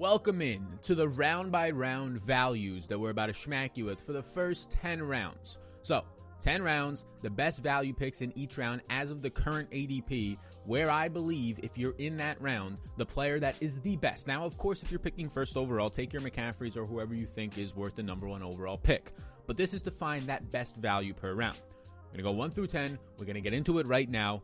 Welcome in to the round by round values that we're about to smack you with for the first 10 rounds. So, 10 rounds, the best value picks in each round as of the current ADP, where I believe if you're in that round, the player that is the best. Now, of course, if you're picking first overall, take your McCaffreys or whoever you think is worth the number one overall pick. But this is to find that best value per round. We're to go 1 through 10. We're to get into it right now.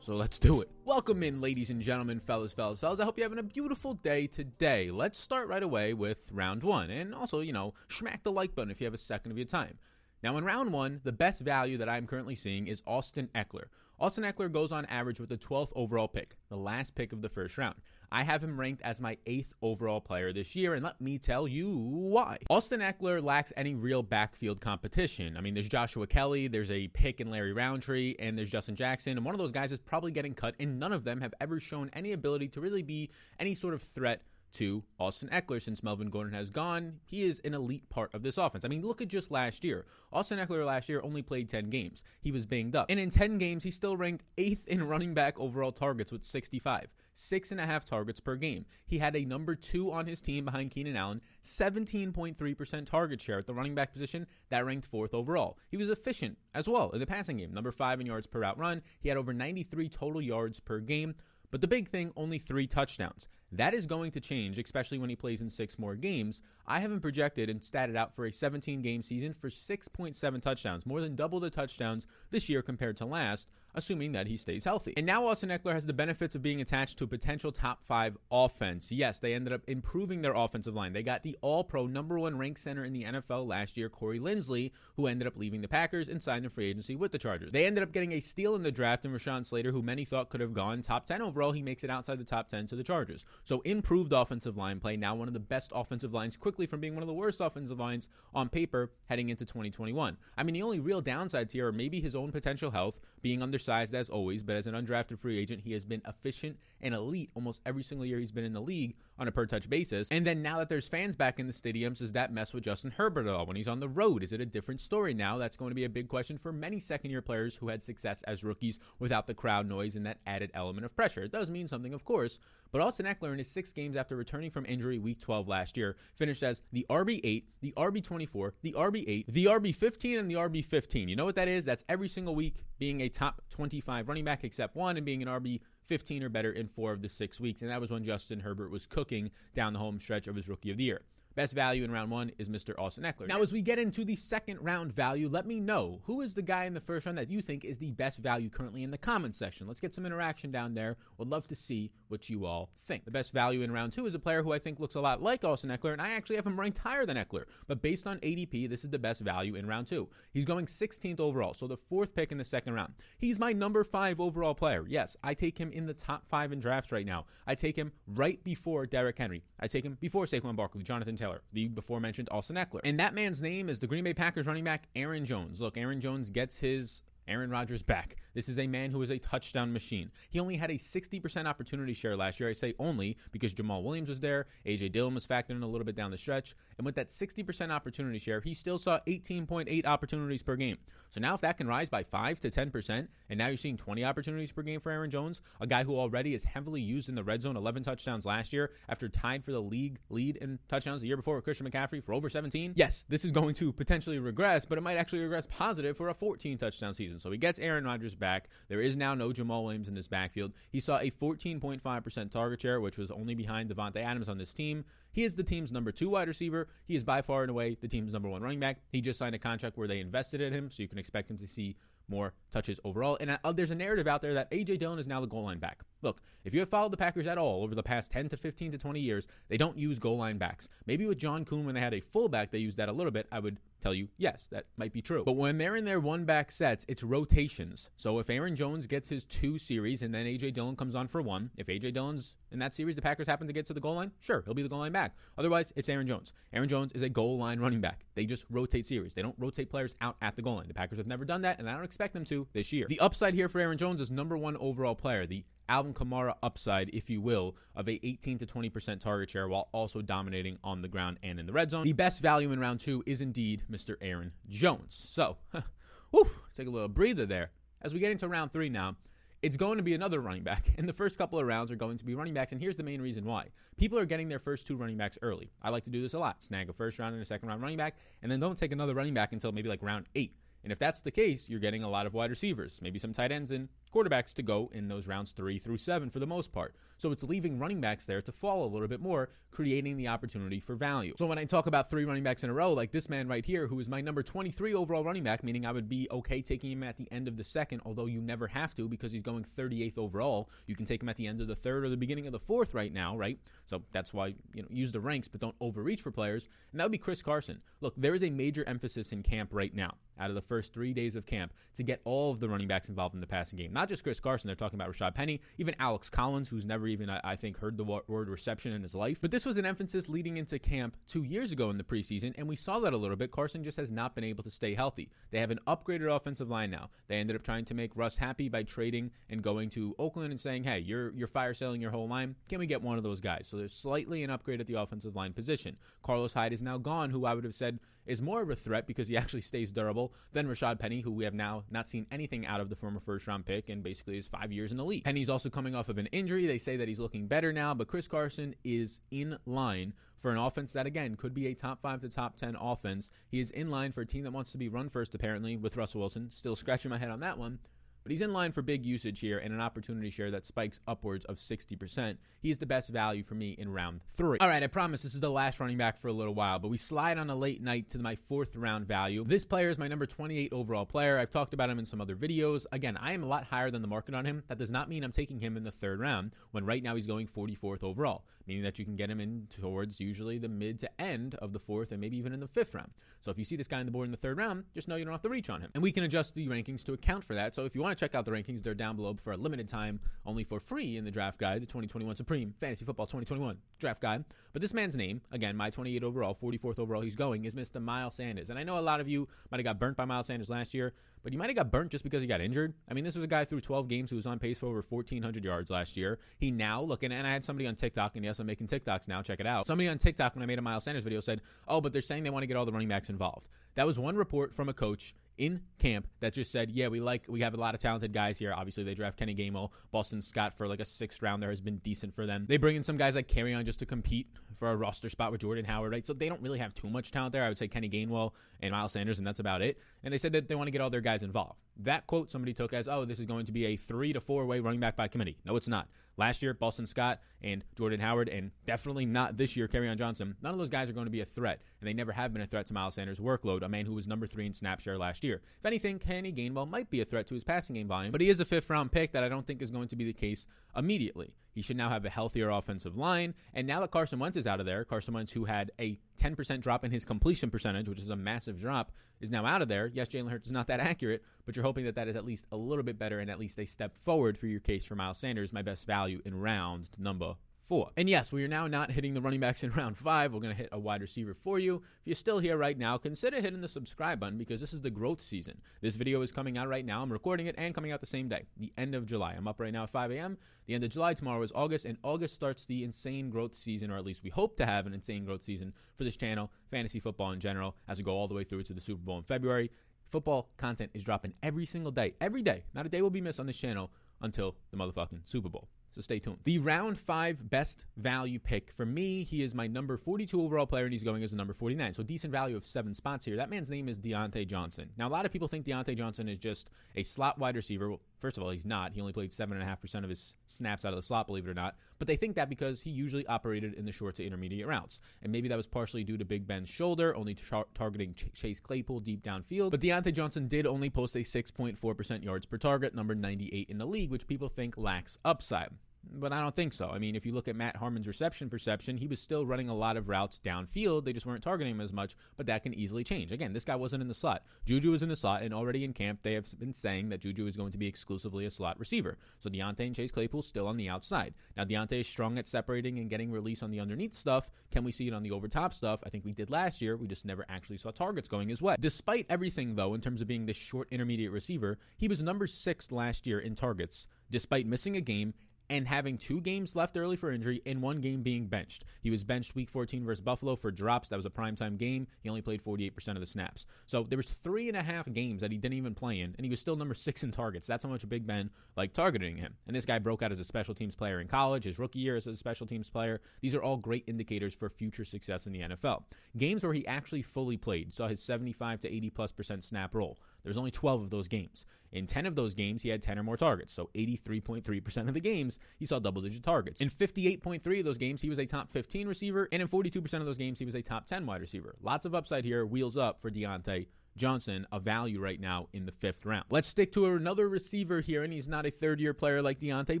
So let's do it. Welcome in, ladies and gentlemen, fellas, fellas, fellas. I hope you're having a beautiful day today. Let's start right away with round one. And also, you know, smack the like button if you have a second of your time. Now, in round one, the best value that I'm currently seeing is Austin Ekeler. Austin Ekeler goes on average with the 12th overall pick, the last pick of the first round. I have him ranked as my eighth overall player this year, and let me tell you why. Austin Ekeler lacks any real backfield competition. I mean, there's Joshua Kelly, there's a pick in Larry Rountree, and there's Justin Jackson, and one of those guys is probably getting cut, and none of them have ever shown any ability to really be any sort of threat to Austin Ekeler since Melvin Gordon has gone. He is an elite part of this offense. I mean, look at just last year. Austin Ekeler last year only played 10 games. He was banged up. And in 10 games, he still ranked eighth in running back overall targets with 65. Six and a half targets per game. He had a number two on his team behind Keenan Allen, 17.3% target share at the running back position. That ranked fourth overall. He was efficient as well in the passing game, number five in yards per route run. He had over 93 total yards per game. But the big thing, only three touchdowns. That is going to change, especially when he plays in six more games. I have him projected and statted out for a 17 game season for 6.7 touchdowns, more than double the touchdowns this year compared to last, assuming that he stays healthy. And now Austin Ekeler has the benefits of being attached to a potential top five offense. Yes, they ended up improving their offensive line. They got the all pro number one ranked center in the NFL last year, Corey Linsley, who ended up leaving the Packers and signed a free agency with the Chargers. They ended up getting a steal in the draft in Rashawn Slater, who many thought could have gone top 10 overall. He makes it outside the top 10 to the Chargers. So improved offensive line play, now one of the best offensive lines quickly from being one of the worst offensive lines on paper heading into 2021. I mean, the only real downsides here are maybe his own potential health, being undersized as always, but as an undrafted free agent, he has been efficient and elite almost every single year he's been in the league on a per touch basis. And then now that there's fans back in the stadiums, does that mess with Justin Herbert at all? When he's on the road, is it a different story now? That's going to be a big question for many second year players who had success as rookies without the crowd noise and that added element of pressure. It does mean something, of course, but Austin Ekeler in his six games after returning from injury week 12 last year finished as the RB8, the RB24, the RB8, the RB15, and the RB15. You know what that is? That's every single week being a top 25 running back except one and being an RB 15 or better in four of the six weeks. And that was when Justin Herbert was cooking down the home stretch of his rookie of the year. Best value in round one is Mr. Austin Ekeler. Now, as we get into the second round value, let me know who is the guy in the first round that you think is the best value currently in the comments section. Let's get some interaction down there. Would love to see what you all think. The best value in round two is a player who I think looks a lot like Austin Ekeler, and I actually have him ranked higher than Ekeler. But based on ADP, this is the best value in round two. He's going 16th overall, so the fourth pick in the second round. He's my number five overall player. Yes, I take him in the top five in drafts right now. I take him right before Derrick Henry. I take him before Saquon Barkley, Jonathan Taylor, the before mentioned Austin Ekeler. And that man's name is the Green Bay Packers running back Aaron Jones. Look, Aaron Jones gets his Aaron Rodgers back. This is a man who is a touchdown machine. He only had a 60% opportunity share last year. I say only because Jamal Williams was there, AJ Dillon was factored in a little bit down the stretch, and with that 60% opportunity share, he still saw 18.8 opportunities per game. So now if that can rise by 5 to 10%, and now you're seeing 20 opportunities per game for Aaron Jones, a guy who already is heavily used in the red zone, 11 touchdowns last year after tied for the league lead in touchdowns the year before with Christian McCaffrey for over 17. Yes, this is going to potentially regress, but it might actually regress positive for a 14 touchdown season. So he gets Aaron Rodgers back. There is now no Jamal Williams in this backfield. He saw a 14.5% target share, which was only behind Davante Adams on this team. He is the team's number two wide receiver. He is by far and away the team's number one running back. He just signed a contract where they invested in him, so you can expect him to see more touches overall. And uh, there's a narrative out there that AJ Dillon is now the goal line back. Look, if you have followed the Packers at all over the past 10 to 15 to 20 years, they don't use goal line backs. Maybe with John Kuhn, when they had a fullback, they used that a little bit. I would tell you, yes, that might be true. But when they're in their one back sets, it's rotations. So if Aaron Jones gets his two series and then AJ Dillon comes on for one, if AJ Dillon's in that series, the Packers happen to get to the goal line, sure, he'll be the goal line back. Otherwise, it's Aaron Jones. Aaron Jones is a goal line running back. They just rotate series. They don't rotate players out at the goal line. The Packers have never done that, and I don't expect them to this year. The upside here for Aaron Jones is number one overall player. The Alvin Kamara upside, if you will, of a 18 to 20% target share while also dominating on the ground and in the red zone. The best value in round two is indeed Mr. Aaron Jones. So, whew, take a little breather there. As we get into round three now, it's going to be another running back. And the first couple of rounds are going to be running backs. And here's the main reason why. People are getting their first two running backs early. I like to do this a lot snag a first round and a second round running back, and then don't take another running back until maybe like round eight. And if that's the case, you're getting a lot of wide receivers, maybe some tight ends and quarterbacks to go in those rounds three through seven for the most part. So it's leaving running backs there to fall a little bit more, creating the opportunity for value. So when I talk about three running backs in a row, like this man right here, who is my number 23 overall running back, meaning I would be okay taking him at the end of the second, although you never have to because he's going 38th overall. You can take him at the end of the third or the beginning of the fourth right now, right? So that's why, you know, use the ranks, but don't overreach for players. And that would be Chris Carson. Look, there is a major emphasis in camp right now, out of the first three days of camp, to get all of the running backs involved in the passing game. Not just Chris Carson, they're talking about Rashad Penny, even Alex Collins, who's never even, I, I think, heard the word reception in his life. But this was an emphasis leading into camp two years ago in the preseason, and we saw that a little bit. Carson just has not been able to stay healthy. They have an upgraded offensive line now. They ended up trying to make Russ happy by trading and going to Oakland and saying, "Hey, you're you're fire selling your whole line. Can we get one of those guys?" So there's slightly an upgrade at the offensive line position. Carlos Hyde is now gone, who I would have said is more of a threat because he actually stays durable than Rashad Penny, who we have now not seen anything out of the former first round pick and basically is five years in the league. Penny's also coming off of an injury. They say that he's looking better now, but Chris Carson is in line for an offense that, again, could be a top five to top 10 offense. He is in line for a team that wants to be run first, apparently, with Russell Wilson. Still scratching my head on that one but he's in line for big usage here and an opportunity share that spikes upwards of 60%. He is the best value for me in round three. All right, I promise this is the last running back for a little while, but we slide on a late night to my fourth round value. This player is my number 28 overall player. I've talked about him in some other videos. Again, I am a lot higher than the market on him. That does not mean I'm taking him in the third round when right now he's going 44th overall, meaning that you can get him in towards usually the mid to end of the fourth and maybe even in the fifth round. So if you see this guy on the board in the third round, just know you don't have to reach on him. And we can adjust the rankings to account for that. So if you want to check out the rankings, they're down below for a limited time, only for free in the draft guide, the 2021 Supreme Fantasy Football 2021 draft guide. But this man's name, again, my 28 overall, 44th overall, he's going, is Mr. Miles Sanders. And I know a lot of you might have got burnt by Miles Sanders last year, but you might have got burnt just because he got injured. I mean, this was a guy through 12 games who was on pace for over 1,400 yards last year. He now, looking, and I had somebody on TikTok, and yes, I'm making TikToks now, check it out. Somebody on TikTok, when I made a Miles Sanders video, said, oh, but they're saying they want to get all the running backs involved. That was one report from a coach in camp that just said, yeah, we like we have a lot of talented guys here. Obviously, they draft Kenny Gainwell, Boston Scott for like a sixth round. There has been decent for them. They bring in some guys like Kerryon just to compete for a roster spot with Jordan Howard, right? So they don't really have too much talent there. I would say Kenny Gainwell and Miles Sanders, and that's about it. And they said that they want to get all their guys involved. That quote somebody took as, oh, this is going to be a three to four way running back by committee. No, it's not. Last year, Boston Scott and Jordan Howard, and definitely not this year, Kerryon Johnson. None of those guys are going to be a threat, and they never have been a threat to Miles Sanders' workload, a man who was number three in snap share last year. If anything, Kenny Gainwell might be a threat to his passing game volume, but he is a fifth round pick that I don't think is going to be the case immediately. He should now have a healthier offensive line. And now that Carson Wentz is out of there, Carson Wentz, who had a 10% drop in his completion percentage, which is a massive drop, is now out of there. Yes, Jalen Hurts is not that accurate, but you're hoping that that is at least a little bit better and at least a step forward for your case for Miles Sanders, my best value in round number four. And yes, we are now not hitting the running backs in round five. We're going to hit a wide receiver for you. If you're still here right now, consider hitting the subscribe button because this is the growth season. This video is coming out right now. I'm recording it and coming out the same day, the end of July. I'm up right now at 5 a.m. The end of July, tomorrow is August, and August starts the insane growth season, or at least we hope to have an insane growth season for this channel, fantasy football in general, as we go all the way through to the Super Bowl in February. Football content is dropping every single day. Every day. Not a day will be missed on this channel until the motherfucking Super Bowl. So stay tuned. The round five best value pick for me, he is my number 42 overall player, and he's going as a number 49. So decent value of seven spots here. That man's name is Diontae Johnson. Now, a lot of people think Diontae Johnson is just a slot wide receiver. Well, first of all, he's not. He only played 7.5% of his snaps out of the slot, believe it or not. But they think that because he usually operated in the short to intermediate routes. And maybe that was partially due to Big Ben's shoulder, only tar- targeting Ch- Chase Claypool deep downfield. But Diontae Johnson did only post a 6.4% yards per target, number 98 in the league, which people think lacks upside but I don't think so. I mean, if you look at Matt Harmon's reception perception, he was still running a lot of routes downfield. They just weren't targeting him as much, but that can easily change. Again, this guy wasn't in the slot. Juju was in the slot, and already in camp, they have been saying that Juju is going to be exclusively a slot receiver. So Diontae and Chase Claypool still on the outside. Now, Diontae is strong at separating and getting release on the underneath stuff. Can we see it on the overtop stuff? I think we did last year. We just never actually saw targets going as well. Despite everything, though, in terms of being this short intermediate receiver, he was number six last year in targets, despite missing a game and having two games left early for injury and one game being benched. He was benched week 14 versus Buffalo for drops. That was a primetime game. He only played 48% of the snaps. So there was three and a half games that he didn't even play in, and he was still number six in targets. That's how much Big Ben liked targeting him. And this guy broke out as a special teams player in college, his rookie year as a special teams player. These are all great indicators for future success in the NFL. Games where he actually fully played saw his 75 to 80 plus percent snap roll. There's only 12 of those games. In 10 of those games, he had 10 or more targets. So 83.3% of the games, he saw double digit targets. In 58.3 of those games, he was a top 15 receiver. And in 42% of those games, he was a top 10 wide receiver. Lots of upside here. Wheels up for Diontae Johnson, a value right now in the fifth round. Let's stick to another receiver here, and he's not a third year player like Diontae,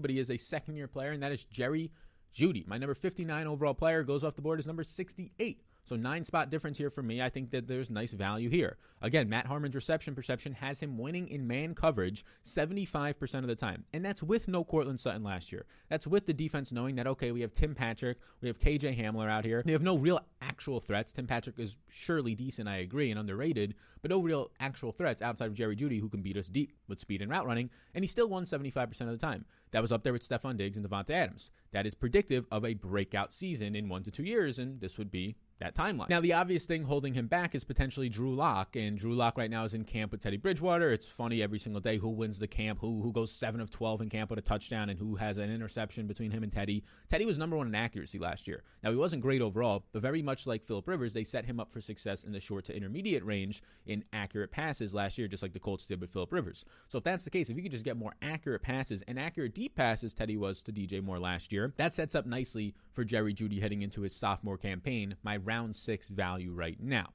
but he is a second year player, and that is Jerry Jeudy. My number 59 overall player goes off the board as number 68. So nine spot difference here for me. I think that there's nice value here. Again, Matt Harmon's reception perception has him winning in man coverage 75% of the time. And that's with no Courtland Sutton last year. That's with the defense knowing that, okay, we have Tim Patrick, we have KJ Hamler out here. They have no real actual threats. Tim Patrick is surely decent, I agree, and underrated, but no real actual threats outside of Jerry Jeudy, who can beat us deep with speed and route running. And he still won 75% of the time. That was up there with Stefon Diggs and Davante Adams. That is predictive of a breakout season in one to two years, and this would be that timeline. Now, the obvious thing holding him back is potentially Drew Lock, and Drew Lock right now is in camp with Teddy Bridgewater. It's funny every single day who wins the camp, who who goes seven of twelve in camp with a touchdown, and who has an interception between him and Teddy. Teddy was number one in accuracy last year. Now he wasn't great overall, but very much like Philip Rivers, they set him up for success in the short to intermediate range in accurate passes last year, just like the Colts did with Philip Rivers. So if that's the case, if you could just get more accurate passes and accurate deep passes, Teddy was to DJ Moore last year, that sets up nicely for Jerry Jeudy heading into his sophomore campaign. My round six value right now.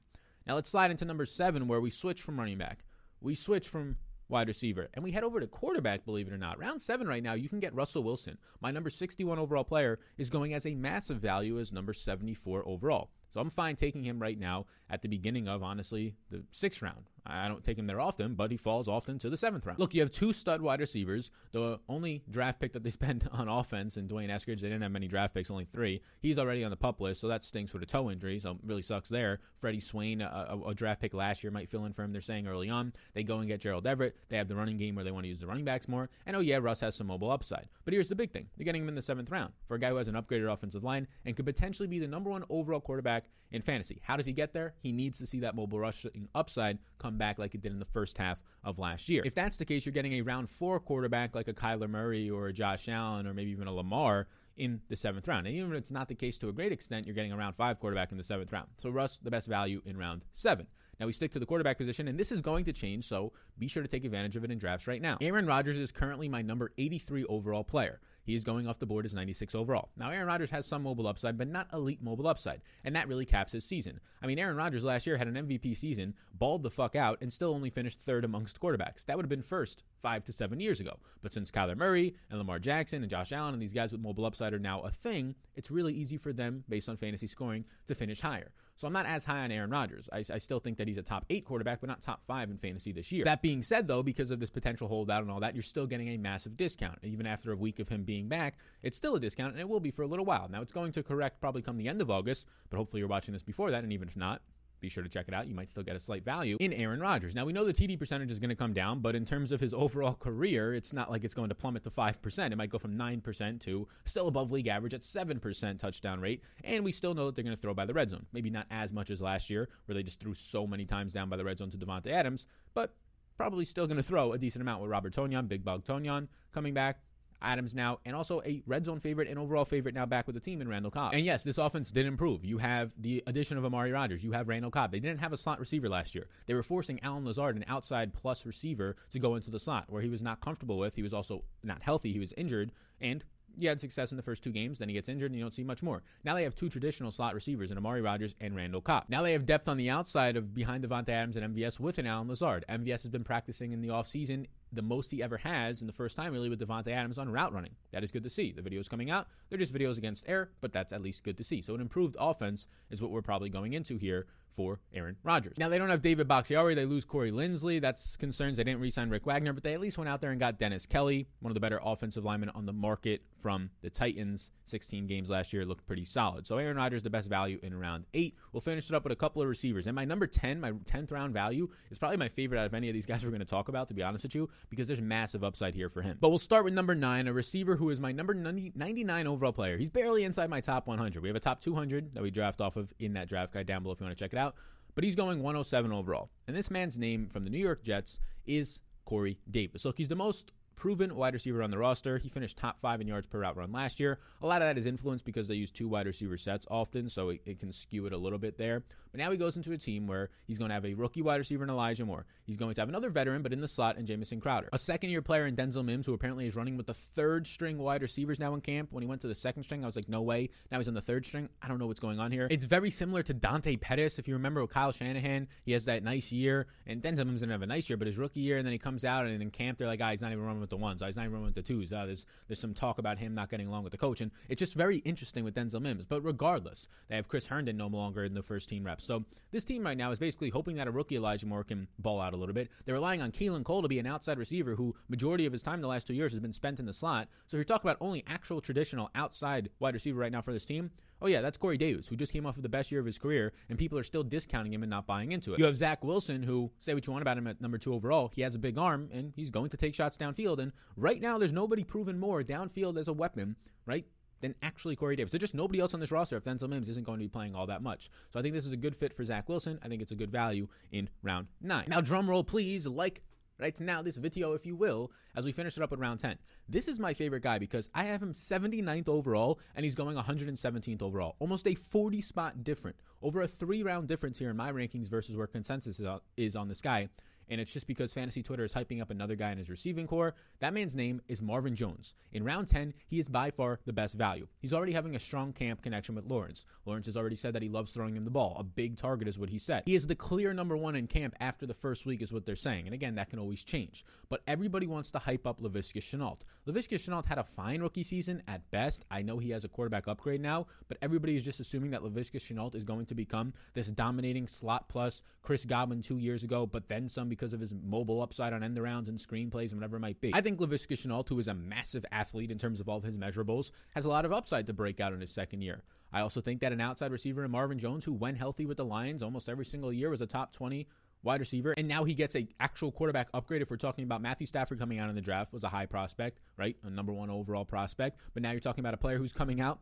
Now let's slide into number seven, where we switch from running back. We switch from wide receiver. And we head over to quarterback, believe it or not. Round seven right now, you can get Russell Wilson. My number 61 overall player is going as a massive value as number 74 overall. So I'm fine taking him right now at the beginning of, honestly, the sixth round. I don't take him there often, but he falls often to the seventh round. Look, you have two stud wide receivers. The only draft pick that they spent on offense, and D'Wayne Eskridge, they didn't have many draft picks, only three. He's already on the pup list, so that stinks with a toe injury, so it really sucks there. Freddie Swain, a, a, draft pick last year, might fill in for him. They're saying early on. They go and get Gerald Everett. They have the running game where they want to use the running backs more. And oh, yeah, Russ has some mobile upside. But here's the big thing you're getting him in the seventh round for a guy who has an upgraded offensive line and could potentially be the number one overall quarterback in fantasy. How does he get there? He needs to see that mobile rushing upside come back like it did in the first half of last year. If that's the case, you're getting a round four quarterback like a Kyler Murray or a Josh Allen or maybe even a Lamar in the seventh round. And even if it's not the case to a great extent, you're getting a round five quarterback in the seventh round. So Russ, the best value in round seven. Now we stick to the quarterback position, and this is going to change, so be sure to take advantage of it in drafts right now. Aaron Rodgers is currently my number 83 overall player. He is going off the board as 96 overall. Now, Aaron Rodgers has some mobile upside, but not elite mobile upside, and that really caps his season. I mean, Aaron Rodgers last year had an MVP season, balled the fuck out, and still only finished third amongst quarterbacks. That would have been first five to seven years ago. But since Kyler Murray and Lamar Jackson and Josh Allen and these guys with mobile upside are now a thing, it's really easy for them, based on fantasy scoring, to finish higher. So I'm not as high on Aaron Rodgers. I, I, still think that he's a top eight quarterback, but not top five in fantasy this year. That being said, though, because of this potential holdout and all that, you're still getting a massive discount. Even after a week of him being back, it's still a discount, and it will be for a little while. Now, it's going to correct probably come the end of August, but hopefully you're watching this before that, and even if not, be sure to check it out. You might still get a slight value in Aaron Rodgers. Now, we know the TD percentage is going to come down, but in terms of his overall career, it's not like it's going to plummet to 5%. It might go from 9% to still above league average at 7% touchdown rate. And we still know that they're going to throw by the red zone. Maybe not as much as last year, where they just threw so many times down by the red zone to Davante Adams, but probably still going to throw a decent amount with Robert Tonyan, Big Bob Tonyan coming back. Adams now, and also a red zone favorite and overall favorite now back with the team in Randall Cobb. And yes, this offense did improve. You have the addition of Amari Rodgers. You have Randall Cobb. They didn't have a slot receiver last year. They were forcing Allen Lazard, an outside plus receiver, to go into the slot where he was not comfortable with. He was also not healthy. He was injured, and he had success in the first two games, then he gets injured, and you don't see much more. Now they have two traditional slot receivers in Amari Rodgers and Randall Cobb. Now they have depth on the outside of behind Davante Adams and MVS with an Allen Lazard. MVS has been practicing in the offseason the most he ever has in the first time really with Davante Adams on route running. That is good to see. The videos coming out, they're just videos against air, but that's at least good to see. So an improved offense is what we're probably going into here for Aaron Rodgers. Now they don't have David Bakhtiari, they lose Corey Linsley. That's concerns. They didn't re-sign Rick Wagner, but they at least went out there and got Dennis Kelly, one of the better offensive linemen on the market from the Titans. 16 games last year looked pretty solid. So Aaron Rodgers the best value in round eight. We'll finish it up with a couple of receivers. And my number 10, my 10th round value is probably my favorite out of any of these guys we're going to talk about, to be honest with you. because there's massive upside here for him. But we'll start with number nine, a receiver who is my number 90, 99 overall player. He's barely inside my top 100. We have a top 200 that we draft off of in that draft guide down below if you want to check it out. But he's going 107 overall. And this man's name from the New York Jets is Corey Davis. Look, he's the most proven wide receiver on the roster. He finished top five in yards per route run last year. A lot of that is influenced because they use two wide receiver sets often, so it, it, can skew it a little bit there. But now he goes into a team where he's going to have a rookie wide receiver in Elijah Moore. He's going to have another veteran, but in the slot, in Jamison Crowder. A second year player in Denzel Mims, who apparently is running with the third string wide receivers now in camp. When he went to the second string, I was like, no way. Now he's on the third string. I don't know what's going on here. It's very similar to Dante Pettis. If you remember Kyle Shanahan, he has that nice year, and Denzel Mims didn't have a nice year, but his rookie year, and then he comes out and in camp, they're like, ah, he's not even running with the ones. Ah, he's not even running with the twos. Uh, there's there's some talk about him not getting along with the coach, and it's just very interesting with Denzel Mims. But regardless, they have Chris Herndon no longer in the first team reps. So this team right now is basically hoping that a rookie Elijah Moore can ball out a little bit. They're relying on Keelan Cole to be an outside receiver who majority of his time the last two years has been spent in the slot. So if you're talking about only actual traditional outside wide receiver right now for this team, Oh, yeah, that's Corey Davis, who just came off of the best year of his career, and people are still discounting him and not buying into it. You have Zach Wilson, who, say what you want about him at number two overall, he has a big arm, and he's going to take shots downfield. And right now, there's nobody proven more downfield as a weapon, right? Than actually Corey Davis. There's just nobody else on this roster if Denzel Mims isn't going to be playing all that much. So I think this is a good fit for Zach Wilson. I think it's a good value in round nine. Now, drum roll, please. Like right now this video if you will as we finish it up with round 10 this is my favorite guy because i have him 79th overall and he's going 117th overall almost a 40 spot different over a three round difference here in my rankings versus where consensus is on this guy and it's just because fantasy Twitter is hyping up another guy in his receiving corps. That man's name is Marvin Jones. In round 10, he is by far the best value. He's already having a strong camp connection with Lawrence. Lawrence has already said that he loves throwing him the ball. A big target is what he said. He is the clear number one in camp after the first week, is what they're saying. And again, that can always change. But everybody wants to hype up Laviska Shenault. Laviska Shenault had a fine rookie season at best. I know he has a quarterback upgrade now, but everybody is just assuming that Laviska Shenault is going to become this dominating slot plus Chris Godwin two years ago, but then some because of his mobile upside on end arounds and screenplays and whatever it might be. I think Laviska Shenault, who is a massive athlete in terms of all of his measurables, has a lot of upside to break out in his second year. I also think that an outside receiver in Marvin Jones, who when healthy with the Lions almost every single year, was a top 20 wide receiver, and now he gets a actual quarterback upgrade. If we're talking about Matthew Stafford coming out in the draft, was a high prospect, right? A number one overall prospect. But now you're talking about a player who's coming out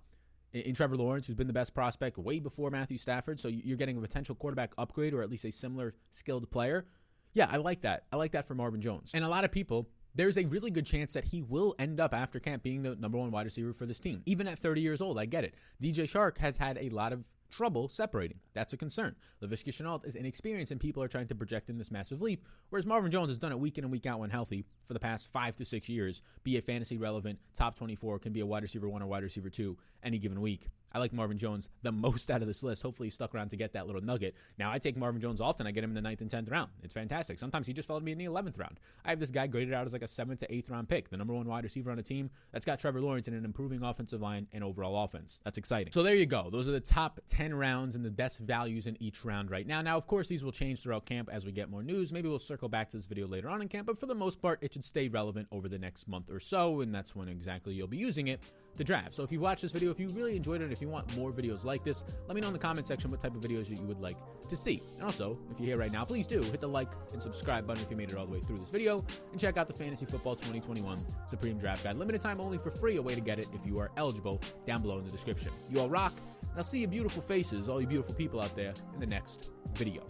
in Trevor Lawrence, who's been the best prospect way before Matthew Stafford. So you're getting a potential quarterback upgrade or at least a similar skilled player. Yeah, I like that. I like that for Marvin Jones. And a lot of people, there's a really good chance that he will end up after camp being the number one wide receiver for this team. Even at 30 years old, I get it. DJ Shark has had a lot of trouble separating. That's a concern. Laviska Shenault is inexperienced and people are trying to project in this massive leap, whereas Marvin Jones has done it week in and week out when healthy for the past five to six years. Be a fantasy relevant top 24, can be a wide receiver one or wide receiver two any given week. I like Marvin Jones the most out of this list. Hopefully, he stuck around to get that little nugget. Now, I take Marvin Jones often. I get him in the ninth and tenth round. It's fantastic. Sometimes he just to me in the eleventh round. I have this guy graded out as like a seventh to eighth round pick, the number one wide receiver on a team that's got Trevor Lawrence and an improving offensive line and overall offense. That's exciting. So there you go. Those are the top ten rounds and the best values in each round right now. Now, of course, these will change throughout camp as we get more news. Maybe we'll circle back to this video later on in camp, but for the most part, it should stay relevant over the next month or so, and that's when exactly you'll be using it to draft. So if you've watched this video, if you really enjoyed it, if you want more videos like this, let me know in the comment section what type of videos you would like to see. And also, if you're here right now, please do hit the like and subscribe button if you made it all the way through this video, and check out the Fantasy Football 2021 Supreme Draft Guide. Limited time only for free, a way to get it if you are eligible down below in the description. You all rock, and I'll see your beautiful faces, all you beautiful people out there, in the next video.